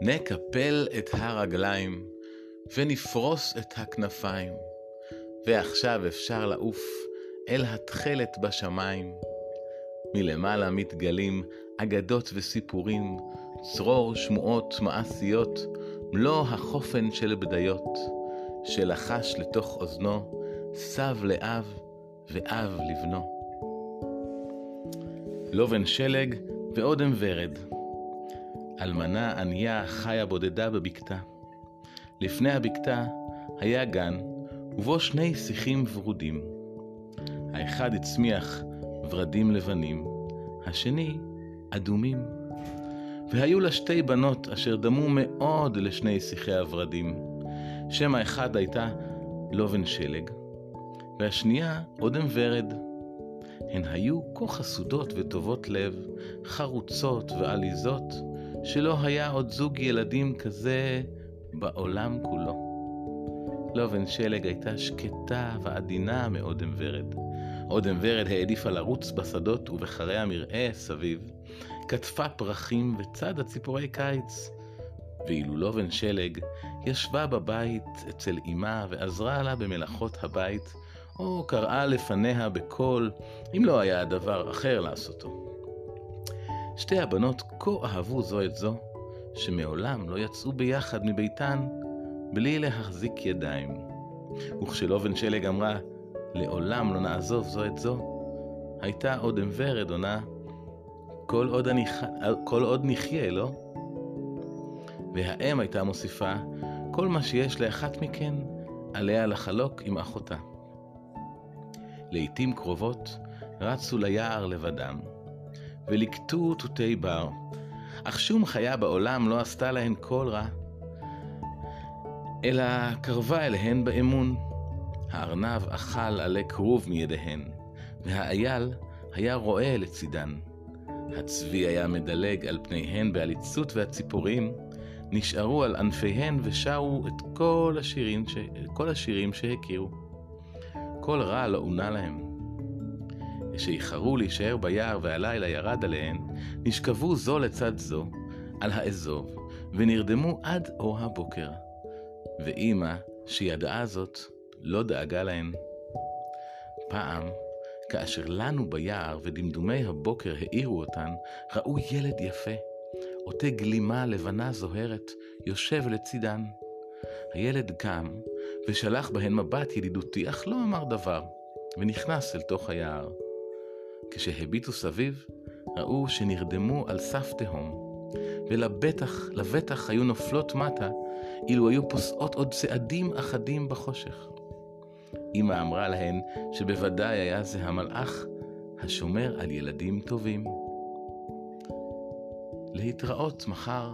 נקפל את הרגליים ונפרוס את הכנפיים, ועכשיו אפשר לעוף אל התכלת בשמיים. מלמעלה מתגלים אגדות וסיפורים, צרור שמועות מעשיות, מלוא החופן של בדיות, שלחש לתוך אוזנו, סב לאב ואב לבנו. לובן שלג ואודם ורד. אלמנה ענייה חיה בודדה בבקתה. לפני הבקתה היה גן, ובו שני שיחים ורודים. האחד הצמיח ורדים לבנים, השני אדומים. והיו לה שתי בנות אשר דמו מאוד לשני שיחי הורדים. שם האחד הייתה לובן שלג, והשנייה אודם ורד. הן היו כה חסודות וטובות לב, חרוצות ועליזות, שלא היה עוד זוג ילדים כזה בעולם כולו. לובן שלג הייתה שקטה ועדינה מאודם ורד. אודם ורד העדיפה לרוץ בשדות ובחרי המרעה סביב, כתפה פרחים וצדה ציפורי קיץ. ואילו לובן שלג ישבה בבית אצל אמה ועזרה לה במלאכות הבית, או קראה לפניה בקול, אם לא היה הדבר אחר לעשותו. שתי הבנות כה אהבו זו את זו, שמעולם לא יצאו ביחד מביתן בלי להחזיק ידיים. וכשלובן שלג אמרה, לעולם לא נעזוב זו את זו, הייתה אודם ורד עונה, כל עוד, אני, כל עוד נחיה, לא? והאם הייתה מוסיפה, כל מה שיש לאחת מכן, עליה לחלוק עם אחותה. לעתים קרובות רצו ליער לבדם, וליקטו תותי בר, אך שום חיה בעולם לא עשתה להן כל רע, אלא קרבה אליהן באמון. הארנב אכל עלי כרוב מידיהן, והאייל היה רואה לצידן. הצבי היה מדלג על פניהן בעליצות, והציפורים נשארו על ענפיהן ושרו את כל השירים, ש... כל השירים שהכירו. כל רע לא עונה להם. כשאיחרו להישאר ביער והלילה ירד עליהן, נשכבו זו לצד זו על האזוב, ונרדמו עד אור הבוקר. ואימא, שידעה זאת, לא דאגה להן. פעם, כאשר לנו ביער ודמדומי הבוקר האירו אותן, ראו ילד יפה, עוטה גלימה לבנה זוהרת, יושב לצידן. הילד קם ושלח בהן מבט ידידותי, אך לא אמר דבר, ונכנס אל תוך היער. כשהביטו סביב, ראו שנרדמו על סף תהום, ולבטח, לבטח היו נופלות מטה, אילו היו פוסעות עוד צעדים אחדים בחושך. אמא אמרה להן שבוודאי היה זה המלאך השומר על ילדים טובים. להתראות מחר.